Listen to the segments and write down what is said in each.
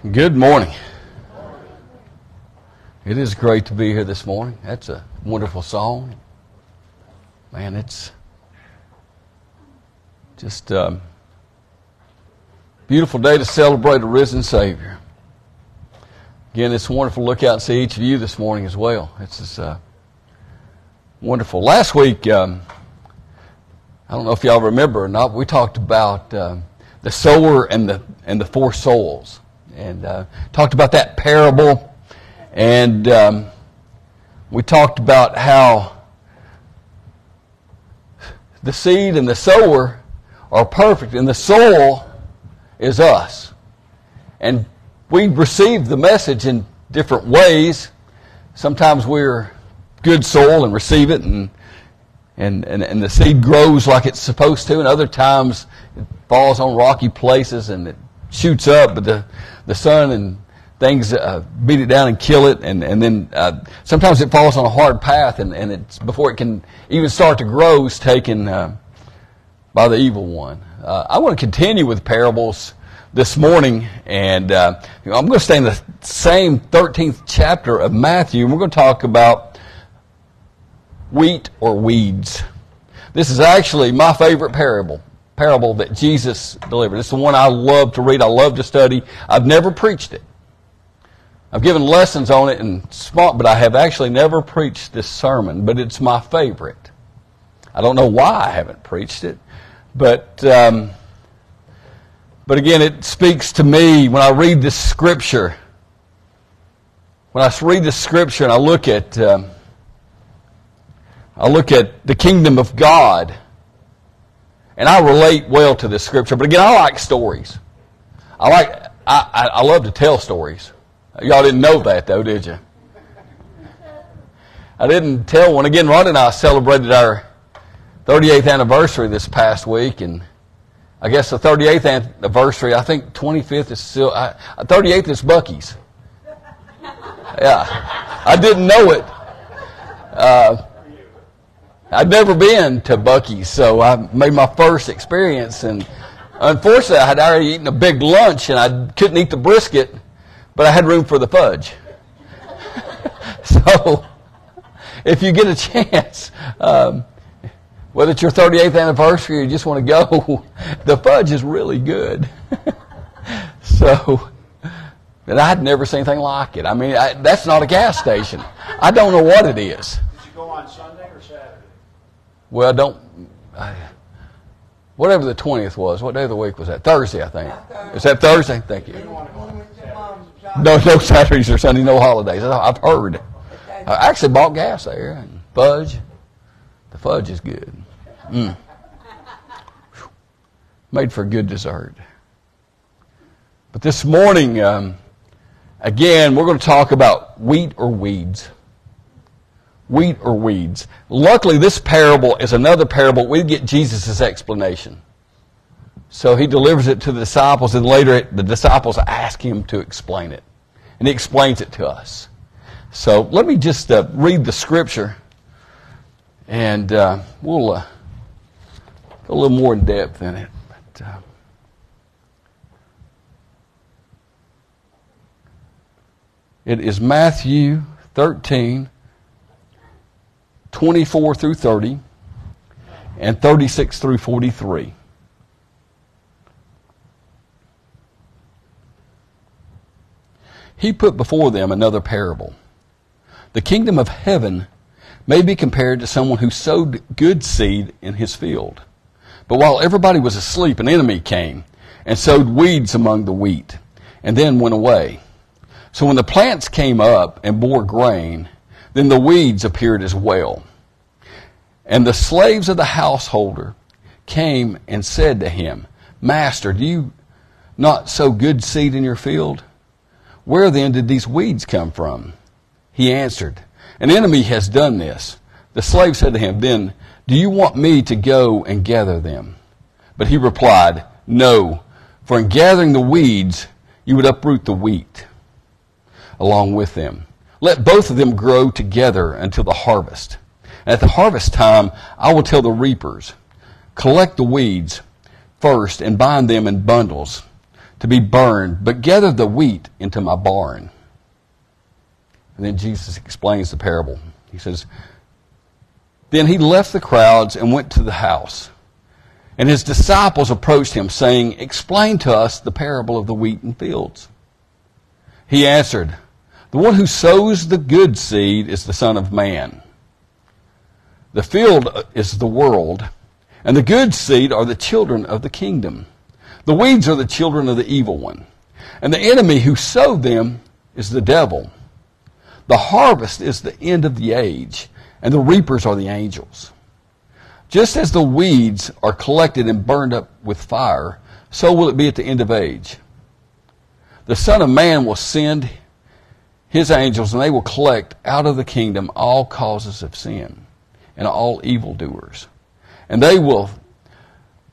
Good morning. It is great to be here this morning. That's a wonderful song. Man, it's just a beautiful day to celebrate a risen Savior. Again, it's wonderful to look out and see each of you this morning as well. It's just, uh, wonderful. Last week, um, I don't know if y'all remember or not, we talked about um, the sower and the and the four souls and uh, talked about that parable. And um, we talked about how the seed and the sower are perfect, and the soil is us. And we receive the message in different ways. Sometimes we're good soil and receive it, and, and, and, and the seed grows like it's supposed to, and other times it falls on rocky places and it shoots up, but the, the sun and things uh, beat it down and kill it, and and then uh, sometimes it falls on a hard path, and and it's before it can even start to grow, is taken uh, by the evil one. Uh, I want to continue with parables this morning, and uh, I'm going to stay in the same 13th chapter of Matthew, and we're going to talk about wheat or weeds. This is actually my favorite parable parable that Jesus delivered. It's the one I love to read. I love to study. I've never preached it. I've given lessons on it and small, but I have actually never preached this sermon. But it's my favorite. I don't know why I haven't preached it, but um, but again, it speaks to me when I read this scripture. When I read the scripture and I look at um, I look at the kingdom of God and I relate well to this scripture. But again, I like stories. I like, I, I, I love to tell stories. Y'all didn't know that though, did you? I didn't tell one. Again, Ron and I celebrated our 38th anniversary this past week, and I guess the 38th anniversary, I think 25th is still, I, 38th is Buc-ee's. Yeah. I didn't know it. Uh, I'd never been to Buc-ee's, so I made my first experience. And unfortunately, I had already eaten a big lunch and I couldn't eat the brisket, but I had room for the fudge. so, if you get a chance, um, whether it's your 38th anniversary or you just want to go, the fudge is really good. so, and I'd never seen anything like it. I mean, I, that's not a gas station. I don't know what it is. Did you go on Sunday? Well, don't. I, whatever the 20th was, what day of the week was that? Thursday, I think. Is that Thursday? Thank you. No, no Saturdays or Sunday, no holidays. I've heard. I actually bought gas there and fudge. The fudge is good. Mm. Made for good dessert. But this morning, um, again, we're going to talk about wheat or weeds wheat or weeds. Luckily, this parable is another parable. We get Jesus' explanation. So he delivers it to the disciples, and later the disciples ask him to explain it. And he explains it to us. So let me just uh, read the scripture, and uh, we'll uh, go a little more in depth in it. But, uh, it is Matthew 13, 24 through 30, and 36 through 43. He put before them another parable. The kingdom of heaven may be compared to someone who sowed good seed in his field. But while everybody was asleep, an enemy came and sowed weeds among the wheat, and then went away. So when the plants came up and bore grain, then the weeds appeared as well. And the slaves of the householder came and said to him, Master, do you not sow good seed in your field? Where then did these weeds come from? He answered, An enemy has done this. The slave said to him, Then do you want me to go and gather them? But he replied, No, for in gathering the weeds, you would uproot the wheat along with them. Let both of them grow together until the harvest. At the harvest time, I will tell the reapers, collect the weeds first and bind them in bundles to be burned, but gather the wheat into my barn. And then Jesus explains the parable. He says, Then he left the crowds and went to the house. And his disciples approached him, saying, Explain to us the parable of the wheat and fields. He answered, The one who sows the good seed is the Son of Man. The field is the world, and the good seed are the children of the kingdom. The weeds are the children of the evil one, and the enemy who sowed them is the devil. The harvest is the end of the age, and the reapers are the angels. Just as the weeds are collected and burned up with fire, so will it be at the end of age. The Son of Man will send his angels, and they will collect out of the kingdom all causes of sin and all evildoers. And they will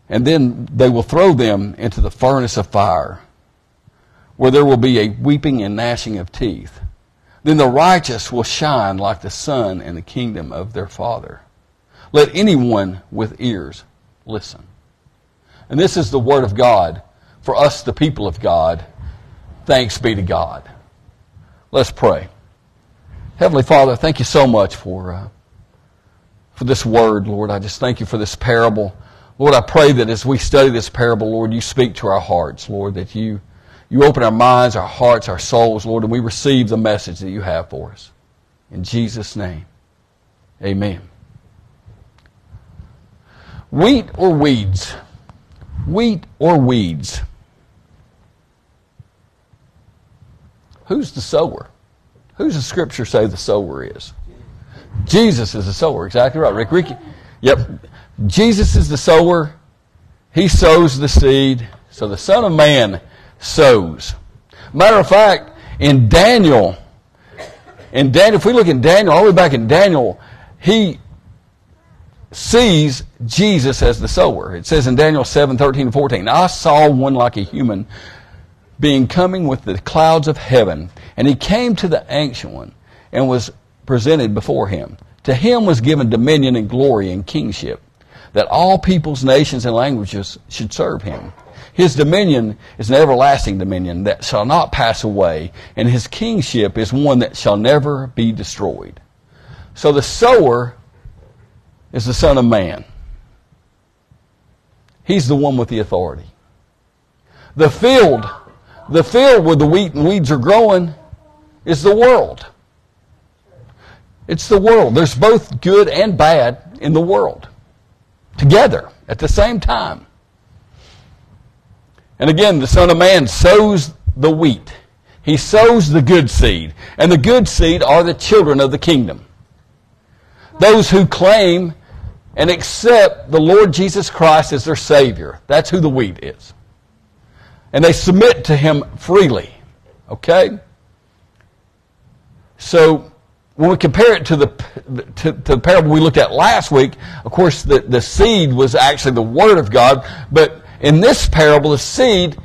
and then they will throw them into the furnace of fire, where there will be a weeping and gnashing of teeth. Then the righteous will shine like the sun in the kingdom of their Father. Let anyone with ears listen. And this is the word of God for us, the people of God. Thanks be to God. Let's pray. Heavenly Father, thank you so much for, uh, for this word, Lord. I just thank you for this parable. Lord, I pray that as we study this parable, Lord, you speak to our hearts, Lord, that you, you open our minds, our hearts, our souls, Lord, and we receive the message that you have for us. In Jesus' name, amen. Wheat or weeds? Wheat or weeds? Who's the sower? Who's the scripture say the sower is? Jesus is the sower. Exactly right. Rick, Ricky. Yep. Jesus is the sower. He sows the seed. So the Son of Man sows. Matter of fact, in Daniel, in Daniel, if we look in Daniel, all the way back in Daniel, he sees Jesus as the sower. It says in Daniel 7, 13 and 14, I saw one like a human being coming with the clouds of heaven, and he came to the ancient one and was presented before him. To him was given dominion and glory and kingship, that all peoples, nations, and languages should serve him. His dominion is an everlasting dominion that shall not pass away, and his kingship is one that shall never be destroyed. So the sower is the Son of Man. He's the one with the authority. The field, the field where the wheat and weeds are growing, is the world. It's the world. There's both good and bad in the world together at the same time. And again, the Son of Man sows the wheat. He sows the good seed. And the good seed are the children of the kingdom. Those who claim and accept the Lord Jesus Christ as their Savior. That's who the wheat is. And they submit to Him freely. Okay? So, when we compare it to the, to, to, the parable we looked at last week, of course, the, the seed was actually the Word of God, but in this parable, the seed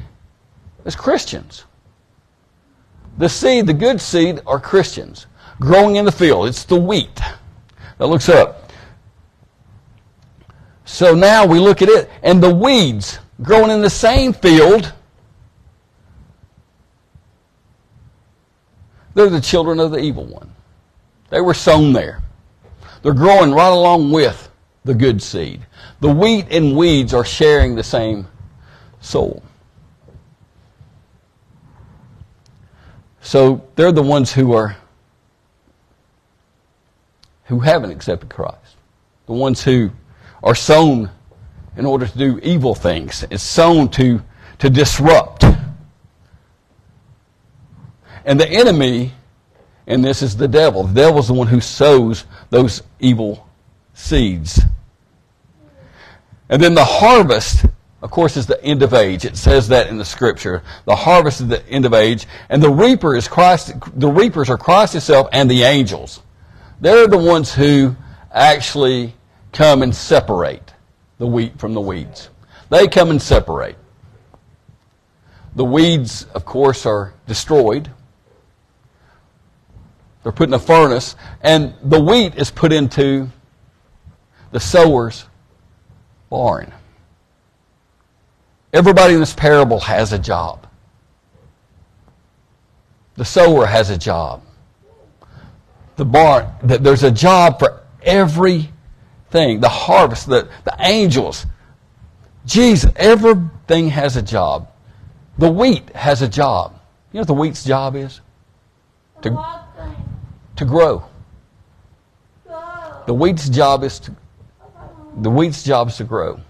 is Christians. The seed, the good seed, are Christians growing in the field. It's the wheat. That looks up. So now we look at it, and the weeds growing in the same field, they're the children of the evil one. They were sown there. They're growing right along with the good seed. The wheat and weeds are sharing the same soul. So they're the ones who are who haven't accepted Christ. The ones who are sown in order to do evil things. It's sown to, to disrupt. And the enemy and this is the devil. The devil's the one who sows those evil seeds. And then the harvest, of course, is the end of age. It says that in the scripture. The harvest is the end of age. And the reaper is Christ, the reapers are Christ himself and the angels. They're the ones who actually come and separate the wheat from the weeds. They come and separate. The weeds, of course, are destroyed they're put in a furnace, and the wheat is put into the sower's barn. Everybody in this parable has a job. The sower has a job. The barn, there's a job for everything. The harvest, the, the angels, Jesus, everything has a job. The wheat has a job. You know what the wheat's job is? To, to grow. The wheat's job is to the wheat's job is to grow.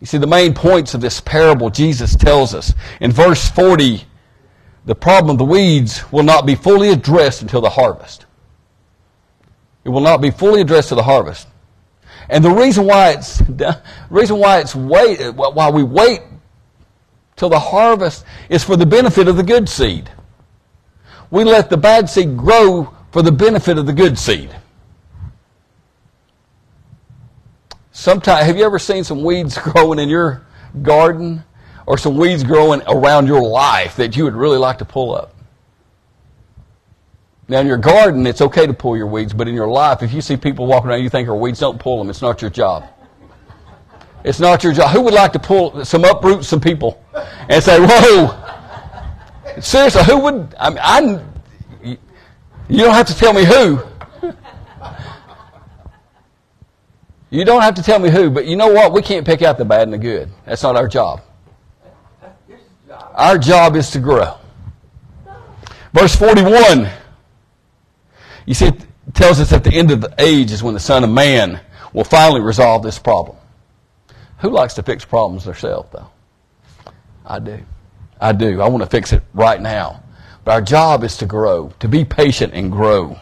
You see, the main points of this parable Jesus tells us. In verse 40, the problem of the weeds will not be fully addressed until the harvest. It will not be fully addressed to the harvest. And the reason why it's reason why it's wait why we wait till the harvest is for the benefit of the good seed. We let the bad seed grow for the benefit of the good seed. Sometimes, have you ever seen some weeds growing in your garden or some weeds growing around your life that you would really like to pull up? Now, in your garden, it's okay to pull your weeds, but in your life, if you see people walking around you think are weeds, don't pull them. It's not your job. It's not your job. Who would like to pull some uproot some people and say, "Whoa"? Seriously, who would? I mean, I. You don't have to tell me who. You don't have to tell me who, but you know what? We can't pick out the bad and the good. That's not our job. Our job is to grow. Verse 41. You see, it tells us at the end of the age is when the Son of Man will finally resolve this problem. Who likes to fix problems themselves, though? I do. I do. I want to fix it right now. But our job is to grow, to be patient and grow.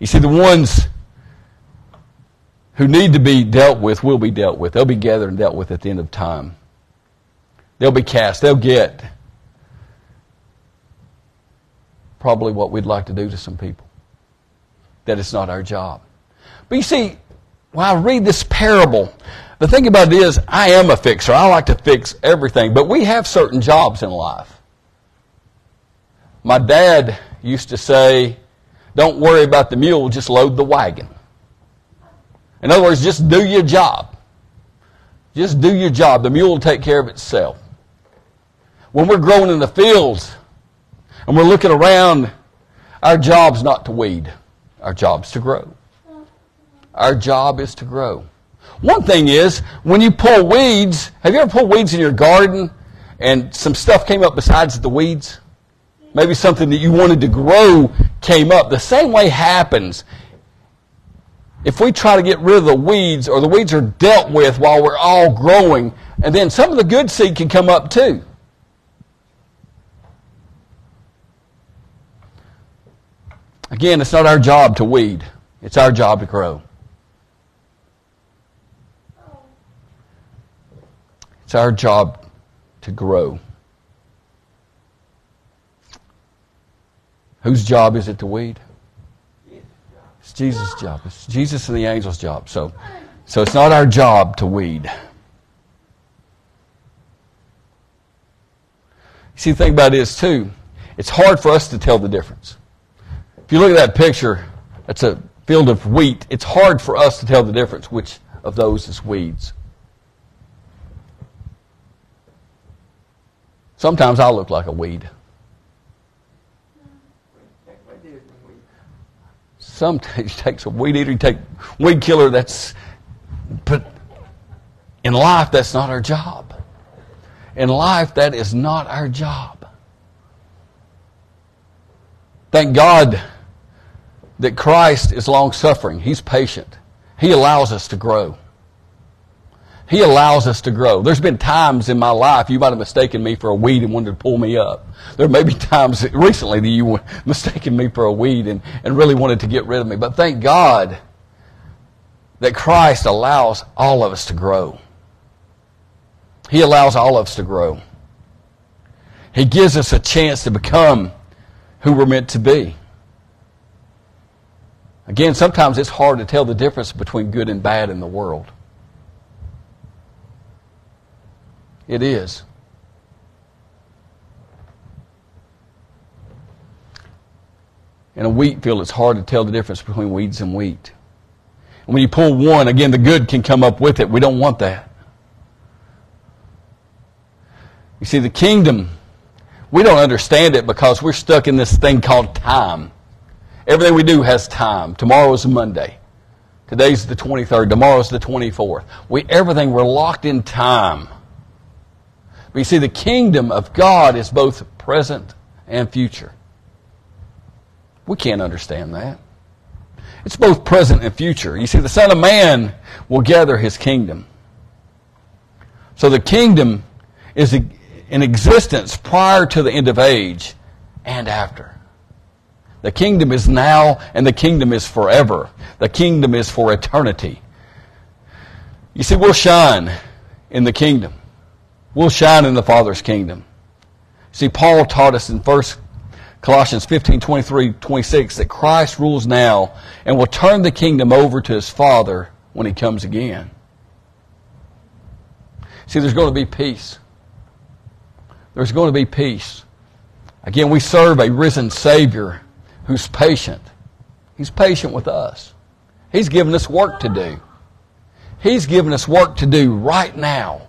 You see, the ones who need to be dealt with will be dealt with. They'll be gathered and dealt with at the end of time. They'll be cast. They'll get probably what we'd like to do to some people. That it's not our job. But you see, when I read this parable, the thing about it is, I am a fixer. I like to fix everything. But we have certain jobs in life. My dad used to say, don't worry about the mule, just load the wagon. In other words, just do your job. Just do your job. The mule will take care of itself. When we're growing in the fields and we're looking around, our job's not to weed. Our job's to grow. Our job is to grow. One thing is, when you pull weeds, have you ever pulled weeds in your garden and some stuff came up besides the weeds? Maybe something that you wanted to grow came up. The same way happens if we try to get rid of the weeds or the weeds are dealt with while we're all growing, and then some of the good seed can come up too. Again, it's not our job to weed. It's our job to grow. It's our job to grow. Whose job is it to weed? It's Jesus' job. It's Jesus and the angel's job. So, so it's not our job to weed. See, the thing about it is, too, it's hard for us to tell the difference. If you look at that picture, that's a field of wheat. It's hard for us to tell the difference which of those is weeds. Sometimes I look like a weed. Sometimes you take some weed eater, you take weed killer, that's, but in life, that's not our job. In life, that is not our job. Thank God that Christ is long suffering. He's patient. He allows us to grow. He allows us to grow. There's been times in my life you might have mistaken me for a weed and wanted to pull me up. There may be times recently that you mistaken me for a weed and, and really wanted to get rid of me. But thank God that Christ allows all of us to grow. He allows all of us to grow. He gives us a chance to become who we're meant to be. Again, sometimes it's hard to tell the difference between good and bad in the world. It is. In a wheat field, it's hard to tell the difference between weeds and wheat. And when you pull one, again, the good can come up with it. We don't want that. You see, the kingdom, we don't understand it because we're stuck in this thing called time. Everything we do has time. Tomorrow is Monday. Today's the 23rd. Tomorrow's the 24th. We, everything, we're locked in time. You see, the kingdom of God is both present and future. We can't understand that. It's both present and future. You see, the Son of Man will gather his kingdom. So the kingdom is in existence prior to the end of age and after. The kingdom is now and the kingdom is forever. The kingdom is for eternity. You see, we'll shine in the kingdom. We'll shine in the Father's kingdom. See, Paul taught us in 1 Colossians 15, 23, 26 that Christ rules now and will turn the kingdom over to his Father when he comes again. See, there's going to be peace. There's going to be peace. Again, we serve a risen Savior who's patient. He's patient with us. He's given us work to do. He's given us work to do right now.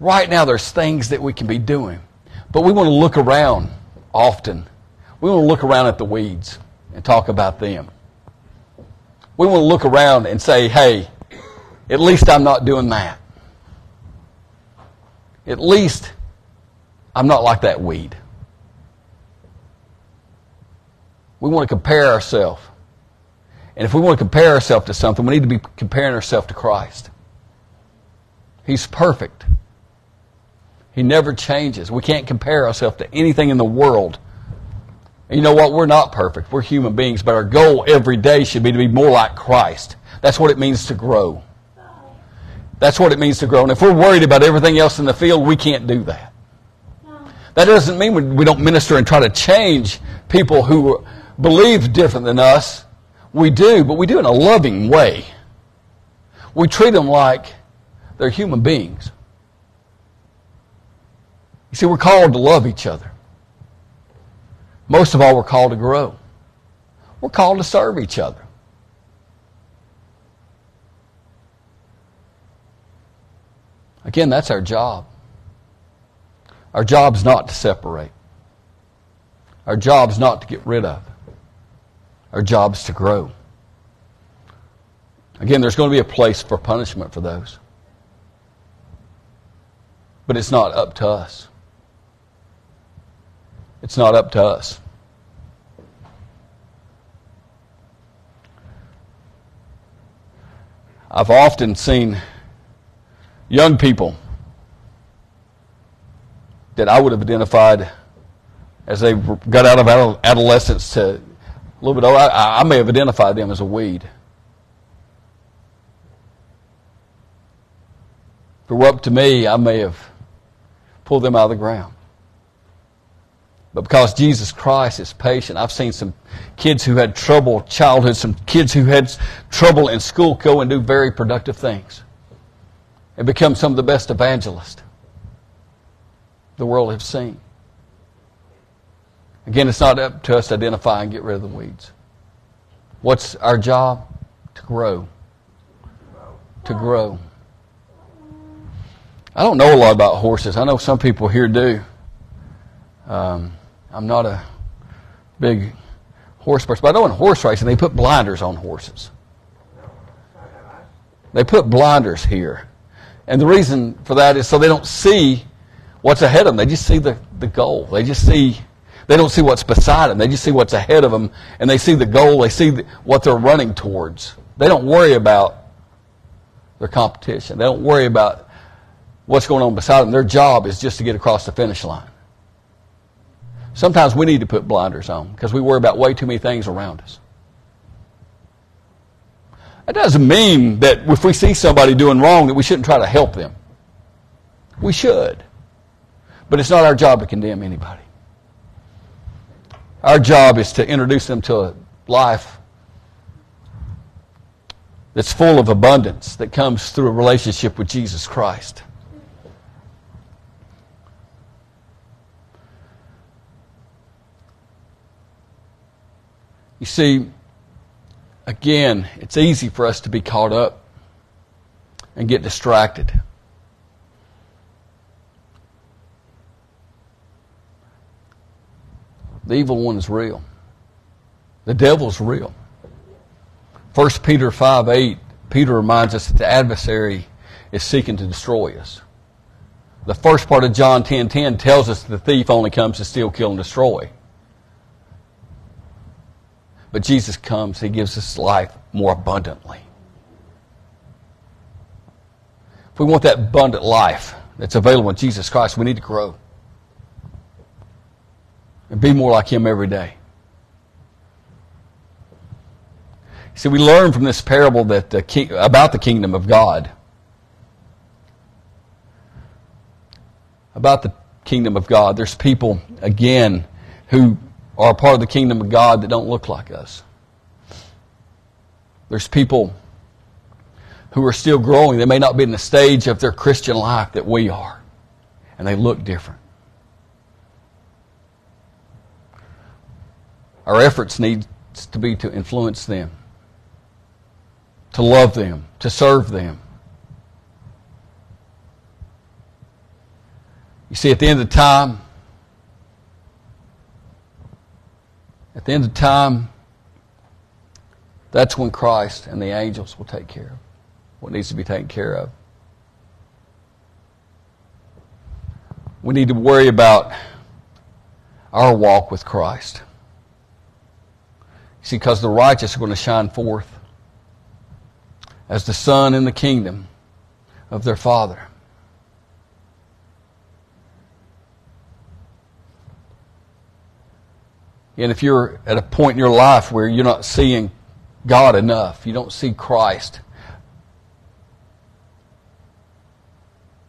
Right now, there's things that we can be doing. But we want to look around often. We want to look around at the weeds and talk about them. We want to look around and say, hey, at least I'm not doing that. At least I'm not like that weed. We want to compare ourselves. And if we want to compare ourselves to something, we need to be comparing ourselves to Christ. He's perfect. He never changes. We can't compare ourselves to anything in the world. And you know what? We're not perfect. We're human beings, but our goal every day should be to be more like Christ. That's what it means to grow. That's what it means to grow. And if we're worried about everything else in the field, we can't do that. That doesn't mean we don't minister and try to change people who believe different than us. We do, but we do in a loving way. We treat them like they're human beings. You see, we're called to love each other. Most of all, we're called to grow. We're called to serve each other. Again, that's our job. Our job's not to separate. Our job's not to get rid of. Our job's to grow. Again, there's going to be a place for punishment for those. But it's not up to us. It's not up to us. I've often seen young people that I would have identified as they got out of adolescence to a little bit older. I, I may have identified them as a weed. Were up to me, I may have pulled them out of the ground. But because Jesus Christ is patient, I've seen some kids who had trouble childhood, some kids who had trouble in school go and do very productive things and become some of the best evangelists the world has seen. Again, it's not up to us to identify and get rid of the weeds. What's our job? To grow. To grow. I don't know a lot about horses. I know some people here do. Um, I'm not a big horse person, but I know in horse racing they put blinders on horses. They put blinders here. And the reason for that is so they don't see what's ahead of them. They just see the, the goal. They just see, they don't see what's beside them. They just see what's ahead of them and they see the goal. They see the, what they're running towards. They don't worry about their competition. They don't worry about what's going on beside them. Their job is just to get across the finish line. Sometimes we need to put blinders on because we worry about way too many things around us. That doesn't mean that if we see somebody doing wrong that we shouldn't try to help them. We should. But it's not our job to condemn anybody. Our job is to introduce them to a life that's full of abundance that comes through a relationship with Jesus Christ. You see, again, it's easy for us to be caught up and get distracted. The evil one is real. The devil's real. 1 Peter 5 8, Peter reminds us that the adversary is seeking to destroy us. The first part of John 10 10 tells us the thief only comes to steal, kill, and destroy. But Jesus comes, He gives us life more abundantly. If we want that abundant life that's available in Jesus Christ, we need to grow and be more like Him every day. See, we learn from this parable that the king, about the kingdom of God. About the kingdom of God. There's people, again, who are a part of the kingdom of God that don't look like us. There's people who are still growing. They may not be in the stage of their Christian life that we are, and they look different. Our efforts need to be to influence them, to love them, to serve them. You see, at the end of the time, at the end of time, that's when Christ and the angels will take care of what needs to be taken care of. We need to worry about our walk with Christ. See, because the righteous are going to shine forth as the sun in the kingdom of their Father. And if you're at a point in your life where you're not seeing God enough, you don't see Christ,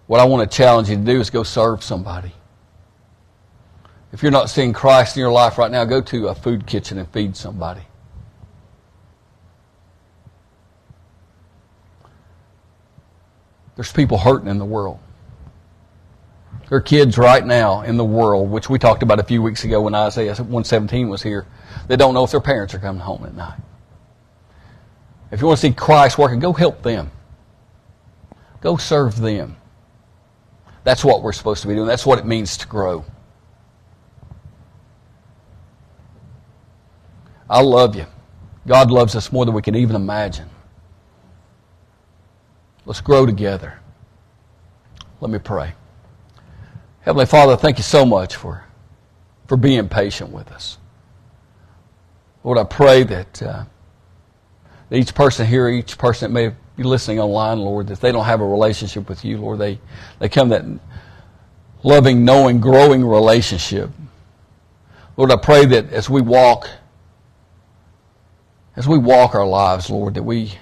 what I want to challenge you to do is go serve somebody. If you're not seeing Christ in your life right now, go to a food kitchen and feed somebody. There's people hurting in the world. There are kids right now in the world, which we talked about a few weeks ago when Isaiah 117 was here, that don't know if their parents are coming home at night. If you want to see Christ working, go help them. Go serve them. That's what we're supposed to be doing. That's what it means to grow. I love you. God loves us more than we can even imagine. Let's grow together. Let me pray. Heavenly Father, thank you so much for, for being patient with us. Lord, I pray that, uh, that each person here, each person that may be listening online, Lord, that they don't have a relationship with you, Lord, they, they come that loving, knowing, growing relationship. Lord, I pray that as we walk as we walk our lives, Lord, that we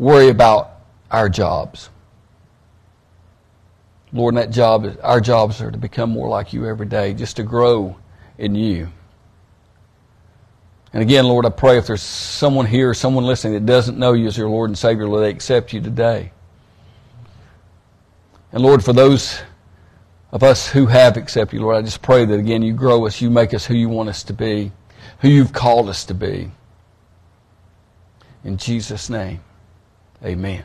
worry about our jobs. Lord, that job, our jobs are to become more like you every day, just to grow in you. And again, Lord, I pray if there's someone here, someone listening that doesn't know you as your Lord and Savior, Lord, they accept you today. And Lord, for those of us who have accepted you, Lord, I just pray that again you grow us, you make us who you want us to be, who you've called us to be. In Jesus' name, amen.